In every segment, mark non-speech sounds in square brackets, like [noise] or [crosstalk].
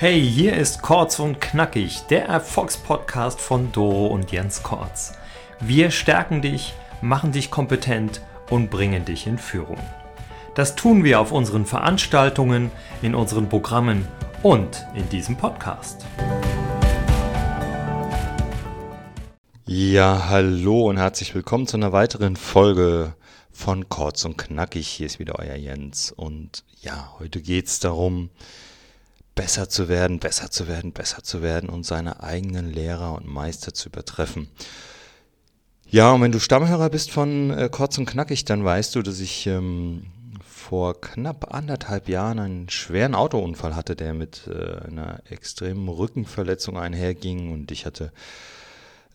Hey, hier ist Korz und Knackig, der Erfolgspodcast von Doro und Jens Korz. Wir stärken dich, machen dich kompetent und bringen dich in Führung. Das tun wir auf unseren Veranstaltungen, in unseren Programmen und in diesem Podcast. Ja, hallo und herzlich willkommen zu einer weiteren Folge von Kurz und Knackig. Hier ist wieder euer Jens. Und ja, heute geht es darum, besser zu werden, besser zu werden, besser zu werden und seine eigenen Lehrer und Meister zu übertreffen. Ja, und wenn du Stammhörer bist von äh, Kurz und Knackig, dann weißt du, dass ich ähm, vor knapp anderthalb Jahren einen schweren Autounfall hatte, der mit äh, einer extremen Rückenverletzung einherging und ich hatte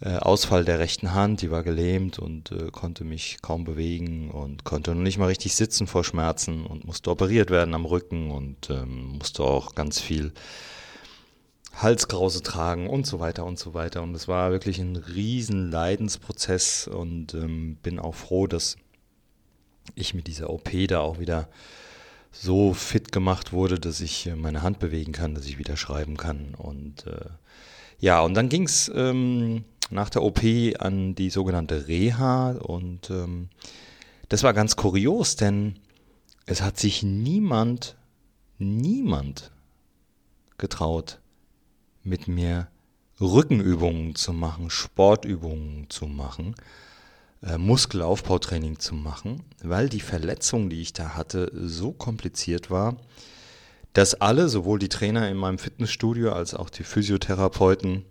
äh, Ausfall der rechten Hand, die war gelähmt und äh, konnte mich kaum bewegen und konnte noch nicht mal richtig sitzen vor Schmerzen und musste operiert werden am Rücken und ähm, musste auch ganz viel Halskrause tragen und so weiter und so weiter. Und es war wirklich ein riesen Leidensprozess und ähm, bin auch froh, dass ich mit dieser OP da auch wieder so fit gemacht wurde, dass ich äh, meine Hand bewegen kann, dass ich wieder schreiben kann. Und äh, ja, und dann ging es ähm, nach der OP an die sogenannte Reha und ähm, das war ganz kurios, denn es hat sich niemand, niemand getraut, mit mir Rückenübungen zu machen, Sportübungen zu machen, äh, Muskelaufbautraining zu machen, weil die Verletzung, die ich da hatte, so kompliziert war, dass alle, sowohl die Trainer in meinem Fitnessstudio als auch die Physiotherapeuten,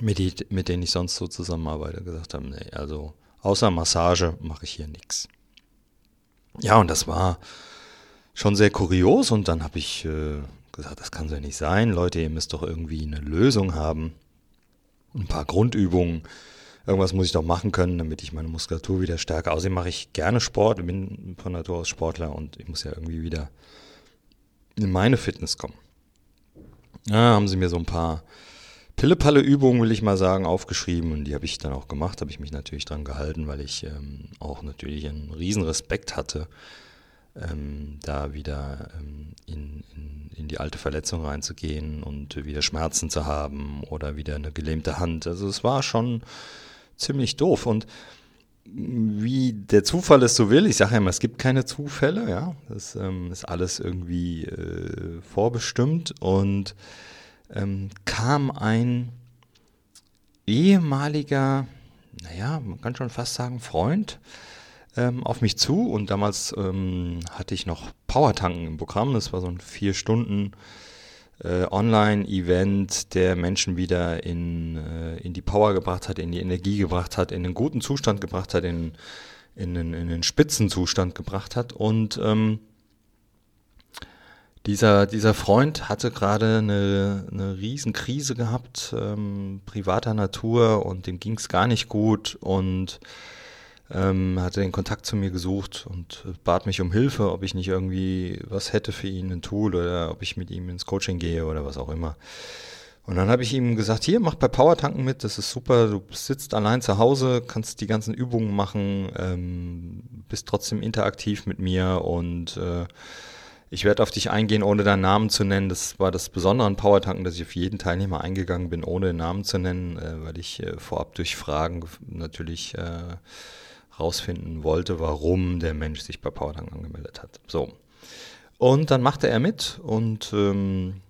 mit, die, mit denen ich sonst so zusammenarbeite, gesagt haben, nee, also außer Massage mache ich hier nichts. Ja, und das war schon sehr kurios und dann habe ich äh, gesagt, das kann so nicht sein. Leute, ihr müsst doch irgendwie eine Lösung haben. Ein paar Grundübungen. Irgendwas muss ich doch machen können, damit ich meine Muskulatur wieder stärke. Außerdem mache ich gerne Sport, bin von Natur aus Sportler und ich muss ja irgendwie wieder in meine Fitness kommen. Ja, haben sie mir so ein paar Pille-Palle-Übungen, will ich mal sagen, aufgeschrieben und die habe ich dann auch gemacht, habe ich mich natürlich dran gehalten, weil ich ähm, auch natürlich einen riesen Respekt hatte, ähm, da wieder ähm, in, in, in, die alte Verletzung reinzugehen und wieder Schmerzen zu haben oder wieder eine gelähmte Hand. Also es war schon ziemlich doof und wie der Zufall es so will, ich sage ja immer, es gibt keine Zufälle, ja, das ähm, ist alles irgendwie äh, vorbestimmt und ähm, kam ein ehemaliger, naja, man kann schon fast sagen, Freund ähm, auf mich zu und damals ähm, hatte ich noch Powertanken im Programm. Das war so ein vier Stunden äh, Online-Event, der Menschen wieder in, äh, in die Power gebracht hat, in die Energie gebracht hat, in einen guten Zustand gebracht hat, in, in, in, in den Spitzenzustand gebracht hat und ähm, dieser, dieser Freund hatte gerade eine, eine Riesenkrise gehabt, ähm, privater Natur, und dem ging es gar nicht gut und ähm, hatte den Kontakt zu mir gesucht und bat mich um Hilfe, ob ich nicht irgendwie was hätte für ihn, ein Tool oder ob ich mit ihm ins Coaching gehe oder was auch immer. Und dann habe ich ihm gesagt, hier, mach bei Powertanken mit, das ist super, du sitzt allein zu Hause, kannst die ganzen Übungen machen, ähm, bist trotzdem interaktiv mit mir und äh, ich werde auf dich eingehen, ohne deinen Namen zu nennen. Das war das Besondere an Powertanken, dass ich auf jeden Teilnehmer eingegangen bin, ohne den Namen zu nennen, äh, weil ich äh, vorab durch Fragen natürlich äh, rausfinden wollte, warum der Mensch sich bei Powertanken angemeldet hat. So. Und dann machte er mit und ähm,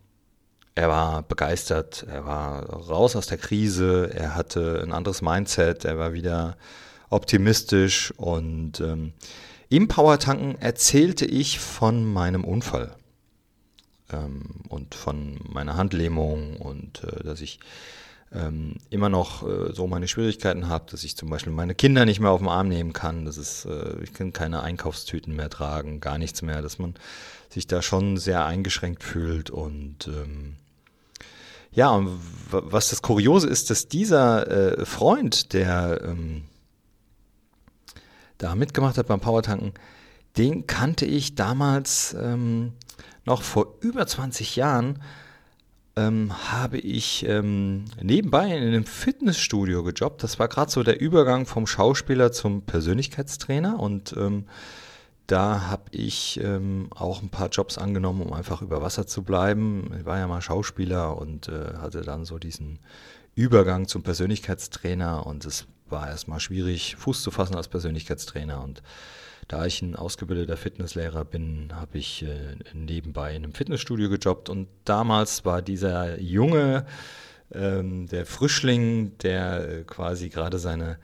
er war begeistert, er war raus aus der Krise, er hatte ein anderes Mindset, er war wieder optimistisch und ähm, im Powertanken erzählte ich von meinem Unfall ähm, und von meiner Handlähmung und äh, dass ich ähm, immer noch äh, so meine Schwierigkeiten habe, dass ich zum Beispiel meine Kinder nicht mehr auf den Arm nehmen kann, dass es, äh, ich kann keine Einkaufstüten mehr tragen, gar nichts mehr, dass man sich da schon sehr eingeschränkt fühlt und ähm, ja, und was das Kuriose ist, dass dieser äh, Freund, der ähm, da mitgemacht hat beim Powertanken, den kannte ich damals ähm, noch vor über 20 Jahren. Ähm, habe ich ähm, nebenbei in einem Fitnessstudio gejobbt. Das war gerade so der Übergang vom Schauspieler zum Persönlichkeitstrainer und ähm, da habe ich ähm, auch ein paar Jobs angenommen, um einfach über Wasser zu bleiben. Ich war ja mal Schauspieler und äh, hatte dann so diesen Übergang zum Persönlichkeitstrainer und es war erstmal schwierig, Fuß zu fassen als Persönlichkeitstrainer. Und da ich ein ausgebildeter Fitnesslehrer bin, habe ich äh, nebenbei in einem Fitnessstudio gejobbt und damals war dieser Junge, ähm, der Frischling, der äh, quasi gerade seine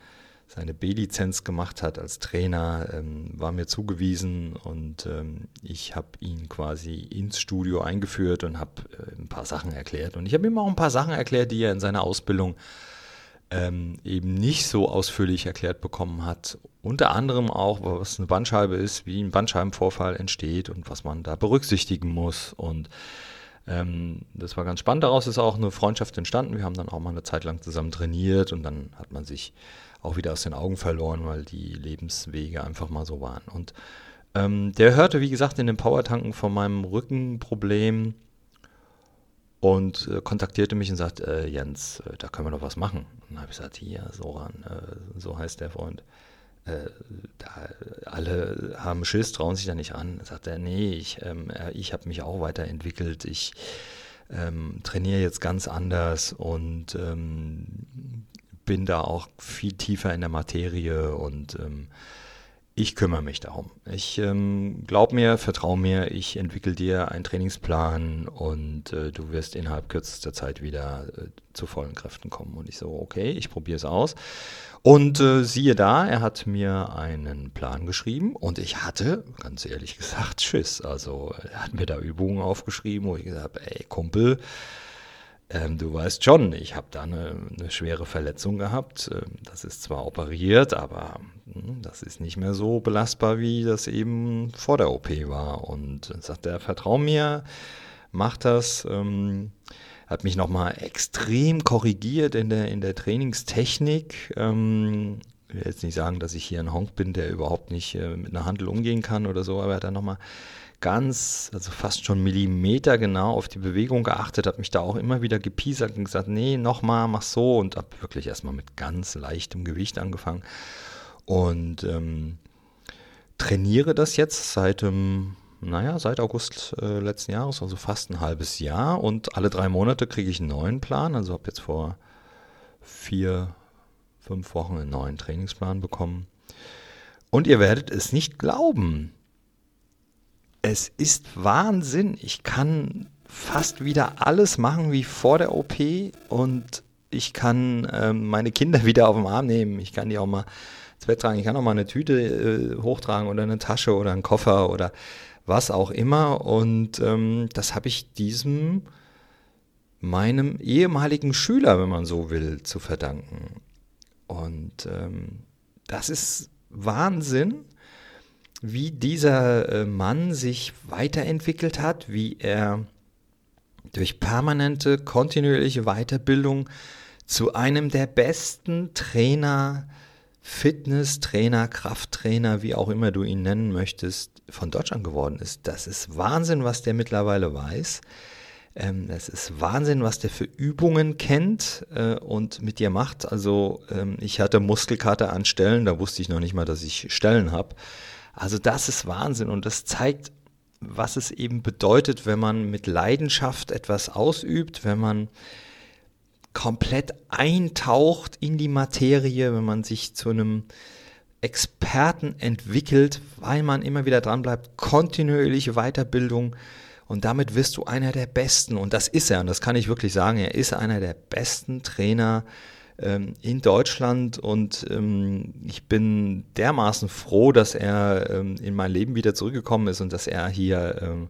seine B-Lizenz gemacht hat als Trainer, ähm, war mir zugewiesen und ähm, ich habe ihn quasi ins Studio eingeführt und habe äh, ein paar Sachen erklärt. Und ich habe ihm auch ein paar Sachen erklärt, die er in seiner Ausbildung ähm, eben nicht so ausführlich erklärt bekommen hat. Unter anderem auch, was eine Bandscheibe ist, wie ein Bandscheibenvorfall entsteht und was man da berücksichtigen muss. Und ähm, das war ganz spannend. Daraus ist auch eine Freundschaft entstanden. Wir haben dann auch mal eine Zeit lang zusammen trainiert und dann hat man sich auch wieder aus den Augen verloren, weil die Lebenswege einfach mal so waren. Und ähm, der hörte, wie gesagt, in den Powertanken von meinem Rückenproblem und äh, kontaktierte mich und sagt, äh, Jens, äh, da können wir doch was machen. Und dann habe ich gesagt, hier, Soran, äh, so heißt der Freund. Äh, da, alle haben Schiss, trauen sich da nicht. Dann sagt er, nee, ich, ähm, äh, ich habe mich auch weiterentwickelt. Ich ähm, trainiere jetzt ganz anders und ähm, bin da auch viel tiefer in der Materie und ähm, ich kümmere mich darum. Ich ähm, glaub mir, vertraue mir, ich entwickle dir einen Trainingsplan und äh, du wirst innerhalb kürzester Zeit wieder äh, zu vollen Kräften kommen. Und ich so, okay, ich probiere es aus. Und äh, siehe da, er hat mir einen Plan geschrieben und ich hatte, ganz ehrlich gesagt, Schiss. Also er hat mir da Übungen aufgeschrieben, wo ich gesagt habe, ey Kumpel, ähm, du weißt schon, ich habe da eine, eine, schwere Verletzung gehabt. Ähm, das ist zwar operiert, aber hm, das ist nicht mehr so belastbar, wie das eben vor der OP war. Und sagt er, vertrau mir, mach das. Ähm, hat mich nochmal extrem korrigiert in der, in der Trainingstechnik. Ähm, ich will jetzt nicht sagen, dass ich hier ein Honk bin, der überhaupt nicht äh, mit einer Handel umgehen kann oder so, aber er hat dann nochmal ganz, also fast schon Millimeter genau auf die Bewegung geachtet, habe mich da auch immer wieder gepiesert und gesagt, nee, nochmal, mach so und habe wirklich erstmal mit ganz leichtem Gewicht angefangen und ähm, trainiere das jetzt seit dem, naja, seit August äh, letzten Jahres, also fast ein halbes Jahr und alle drei Monate kriege ich einen neuen Plan, also habe jetzt vor vier, fünf Wochen einen neuen Trainingsplan bekommen. Und ihr werdet es nicht glauben es ist Wahnsinn. Ich kann fast wieder alles machen wie vor der OP und ich kann ähm, meine Kinder [laughs] wieder auf den Arm nehmen. Ich kann die auch mal ins Bett tragen. Ich kann auch mal eine Tüte äh, hochtragen oder eine Tasche oder einen Koffer oder was auch immer. Und ähm, das habe ich diesem meinem ehemaligen Schüler, wenn man so will, zu verdanken. Und ähm, das ist Wahnsinn wie dieser äh, Mann sich weiterentwickelt hat, wie er durch permanente, kontinuierliche Weiterbildung zu einem der besten Trainer, Fitnesstrainer, Krafttrainer, wie auch immer du ihn nennen möchtest, von Deutschland geworden ist. Das ist Wahnsinn, was der mittlerweile weiß. Ähm, es ist Wahnsinn, was der für Übungen kennt äh, und mit dir macht. Also ähm, ich hatte Muskelkater an Stellen, da wusste ich noch nicht mal, dass ich Stellen habe. Also das ist Wahnsinn und das zeigt, was es eben bedeutet, wenn man mit Leidenschaft etwas ausübt, wenn man komplett eintaucht in die Materie, wenn man sich zu einem Experten entwickelt, weil man immer wieder dran bleibt, kontinuierliche Weiterbildung und damit wirst du einer der besten. Und das ist er und das kann ich wirklich sagen, er ist einer der besten Trainer, ähm, in Deutschland und ähm, ich bin dermaßen froh, dass er ähm, in mein Leben wieder zurückgekommen ist und dass er hier ähm,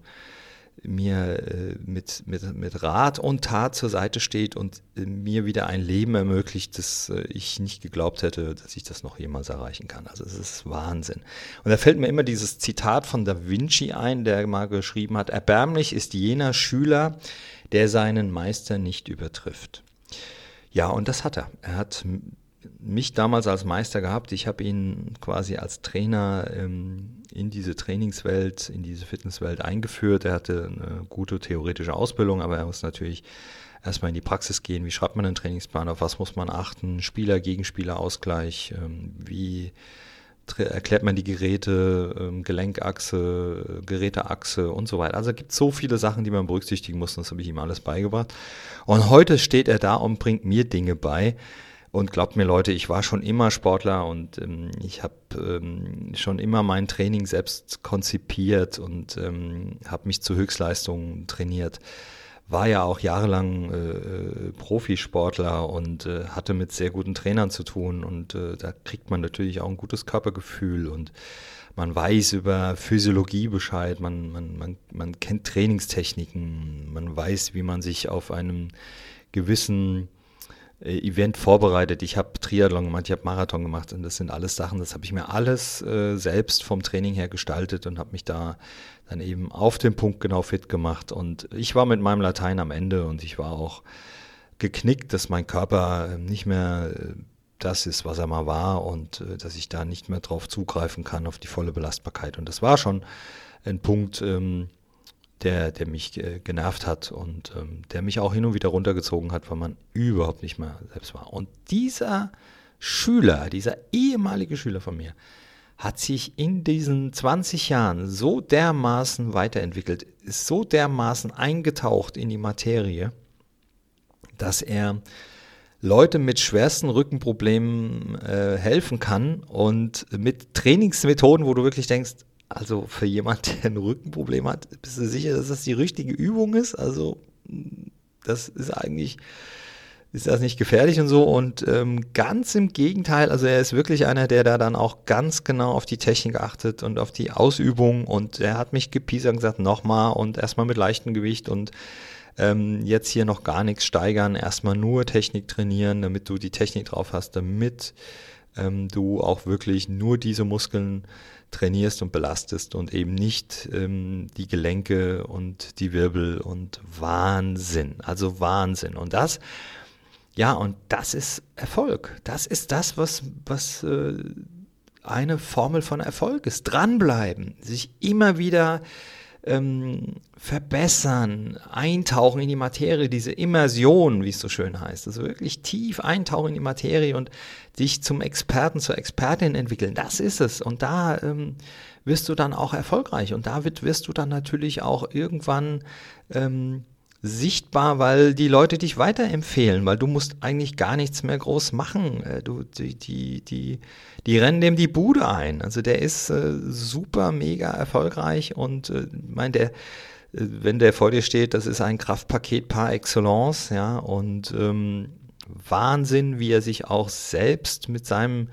mir äh, mit, mit, mit Rat und Tat zur Seite steht und äh, mir wieder ein Leben ermöglicht, das äh, ich nicht geglaubt hätte, dass ich das noch jemals erreichen kann. Also es ist Wahnsinn. Und da fällt mir immer dieses Zitat von Da Vinci ein, der mal geschrieben hat, erbärmlich ist jener Schüler, der seinen Meister nicht übertrifft. Ja, und das hat er. Er hat mich damals als Meister gehabt. Ich habe ihn quasi als Trainer ähm, in diese Trainingswelt, in diese Fitnesswelt eingeführt. Er hatte eine gute theoretische Ausbildung, aber er muss natürlich erstmal in die Praxis gehen. Wie schreibt man einen Trainingsplan? Auf was muss man achten? Spieler, Gegenspieler, Ausgleich. Ähm, wie erklärt man die Geräte, ähm, Gelenkachse, Geräteachse und so weiter. Also es gibt so viele Sachen, die man berücksichtigen muss, das habe ich ihm alles beigebracht. Und heute steht er da und bringt mir Dinge bei. Und glaubt mir Leute, ich war schon immer Sportler und ähm, ich habe ähm, schon immer mein Training selbst konzipiert und ähm, habe mich zu Höchstleistungen trainiert war ja auch jahrelang äh, äh, Profisportler und äh, hatte mit sehr guten Trainern zu tun und äh, da kriegt man natürlich auch ein gutes Körpergefühl und man weiß über Physiologie Bescheid, man, man, man, man kennt Trainingstechniken, man weiß, wie man sich auf einem gewissen Event vorbereitet. Ich habe Triathlon gemacht, ich habe Marathon gemacht und das sind alles Sachen, das habe ich mir alles äh, selbst vom Training her gestaltet und habe mich da dann eben auf den Punkt genau fit gemacht. Und ich war mit meinem Latein am Ende und ich war auch geknickt, dass mein Körper nicht mehr äh, das ist, was er mal war und äh, dass ich da nicht mehr drauf zugreifen kann, auf die volle Belastbarkeit. Und das war schon ein Punkt, ähm, der, der mich äh, genervt hat und ähm, der mich auch hin und wieder runtergezogen hat, weil man überhaupt nicht mehr selbst war. Und dieser Schüler, dieser ehemalige Schüler von mir, hat sich in diesen 20 Jahren so dermaßen weiterentwickelt, ist so dermaßen eingetaucht in die Materie, dass er Leute mit schwersten Rückenproblemen äh, helfen kann und mit Trainingsmethoden, wo du wirklich denkst, also für jemand, der ein Rückenproblem hat, bist du sicher, dass das die richtige Übung ist? Also das ist eigentlich ist das nicht gefährlich und so. Und ähm, ganz im Gegenteil, also er ist wirklich einer, der da dann auch ganz genau auf die Technik achtet und auf die Ausübung. Und er hat mich gepiesert und gesagt, nochmal und erstmal mit leichtem Gewicht und ähm, jetzt hier noch gar nichts steigern, erstmal nur Technik trainieren, damit du die Technik drauf hast, damit ähm, du auch wirklich nur diese Muskeln trainierst und belastest und eben nicht ähm, die Gelenke und die Wirbel und Wahnsinn, also Wahnsinn. Und das ja, und das ist Erfolg. Das ist das, was, was äh, eine Formel von Erfolg ist. Dranbleiben, sich immer wieder ähm, verbessern, eintauchen in die Materie, diese Immersion, wie es so schön heißt. Also wirklich tief eintauchen in die Materie und dich zum Experten, zur Expertin entwickeln. Das ist es. Und da ähm, wirst du dann auch erfolgreich. Und damit wirst du dann natürlich auch irgendwann ähm, sichtbar, weil die Leute dich weiterempfehlen, weil du musst eigentlich gar nichts mehr groß machen. Äh, du, die, die, die, die rennen dem die Bude ein. Also der ist äh, super, mega erfolgreich und äh, mein, der, äh, wenn der vor dir steht, das ist ein Kraftpaket par excellence, ja, und ähm, Wahnsinn, wie er sich auch selbst mit seinem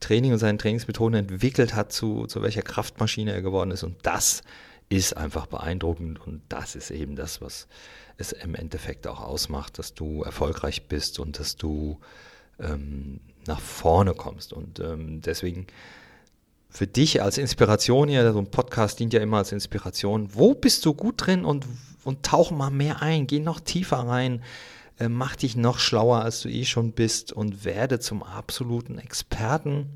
Training und seinen Trainingsmethoden entwickelt hat, zu, zu welcher Kraftmaschine er geworden ist. Und das ist einfach beeindruckend und das ist eben das, was es im Endeffekt auch ausmacht, dass du erfolgreich bist und dass du ähm, nach vorne kommst. Und ähm, deswegen für dich als Inspiration hier, so ein Podcast dient ja immer als Inspiration. Wo bist du gut drin und, und tauch mal mehr ein, geh noch tiefer rein, äh, mach dich noch schlauer, als du eh schon bist und werde zum absoluten Experten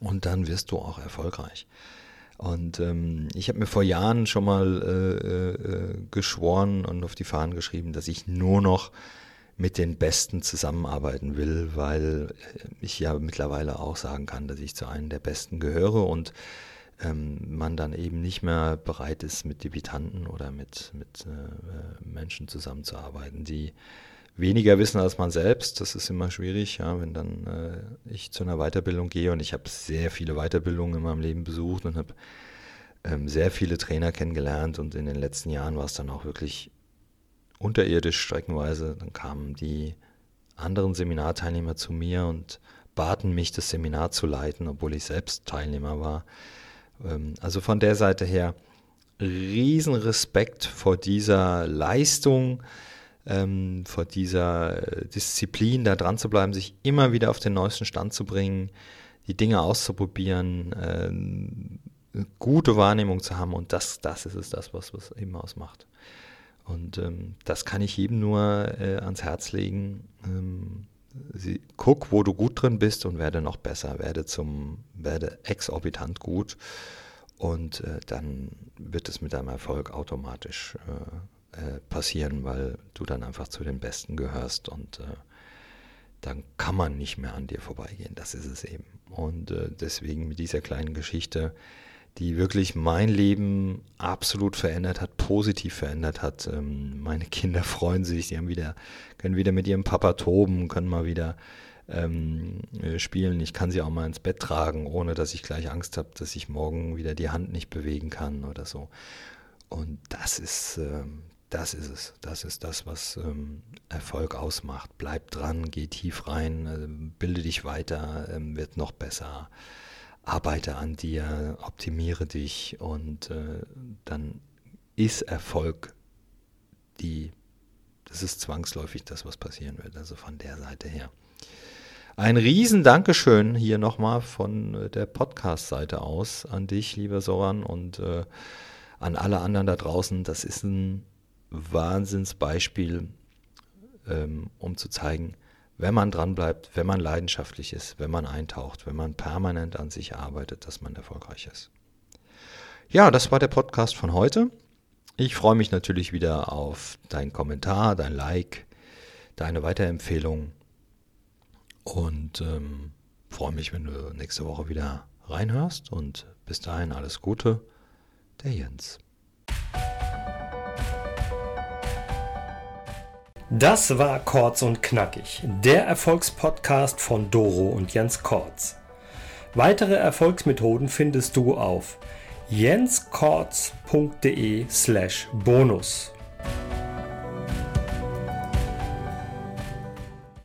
und dann wirst du auch erfolgreich. Und ähm, ich habe mir vor Jahren schon mal äh, äh, geschworen und auf die Fahnen geschrieben, dass ich nur noch mit den Besten zusammenarbeiten will, weil ich ja mittlerweile auch sagen kann, dass ich zu einem der Besten gehöre und ähm, man dann eben nicht mehr bereit ist, mit Debitanten oder mit, mit äh, Menschen zusammenzuarbeiten, die weniger wissen als man selbst. Das ist immer schwierig, ja, wenn dann äh, ich zu einer Weiterbildung gehe und ich habe sehr viele Weiterbildungen in meinem Leben besucht und habe ähm, sehr viele Trainer kennengelernt und in den letzten Jahren war es dann auch wirklich unterirdisch streckenweise. Dann kamen die anderen Seminarteilnehmer zu mir und baten mich, das Seminar zu leiten, obwohl ich selbst Teilnehmer war. Ähm, also von der Seite her riesen Respekt vor dieser Leistung, ähm, vor dieser äh, Disziplin, da dran zu bleiben, sich immer wieder auf den neuesten Stand zu bringen, die Dinge auszuprobieren, äh, gute Wahrnehmung zu haben und das, das ist es, das, was es eben ausmacht. Und ähm, das kann ich jedem nur äh, ans Herz legen. Ähm, sie, guck, wo du gut drin bist und werde noch besser, werde zum, werde exorbitant gut und äh, dann wird es mit deinem Erfolg automatisch äh, äh, passieren, weil du dann einfach zu den Besten gehörst und äh, dann kann man nicht mehr an dir vorbeigehen. Das ist es eben. Und äh, deswegen mit dieser kleinen Geschichte, die wirklich mein Leben absolut verändert hat, positiv verändert hat. Ähm, meine Kinder [laughs] freuen sich, die haben wieder, können wieder mit ihrem Papa toben, können mal wieder ähm, äh, spielen. Ich kann sie auch mal ins Bett tragen, ohne dass ich gleich Angst habe, dass ich morgen wieder die Hand nicht bewegen kann oder so. Und das ist, ähm, das ist es. Das ist das, was ähm, Erfolg ausmacht. Bleib dran, geh tief rein, äh, bilde dich weiter, äh, wird noch besser. Arbeite an dir, optimiere dich und äh, dann ist Erfolg die, das ist zwangsläufig das, was passieren wird. Also von der Seite her. Ein riesen Dankeschön hier nochmal von äh, der Podcast-Seite aus an dich, lieber Soran, und äh, an alle anderen da draußen. Das ist ein Wahnsinnsbeispiel, ähm, um zu zeigen, wenn man dranbleibt, wenn man leidenschaftlich ist, wenn man eintaucht, wenn man permanent an sich arbeitet, dass man erfolgreich ist. Ja, das war der Podcast von heute. Ich freue mich natürlich wieder auf deinen Kommentar, dein Like, deine Weiterempfehlung und ähm, freue mich, wenn du nächste Woche wieder reinhörst. Und bis dahin alles Gute, der Jens. Das war Kurz und Knackig, der Erfolgspodcast von Doro und Jens Kortz. Weitere Erfolgsmethoden findest du auf jenskortz.de slash bonus.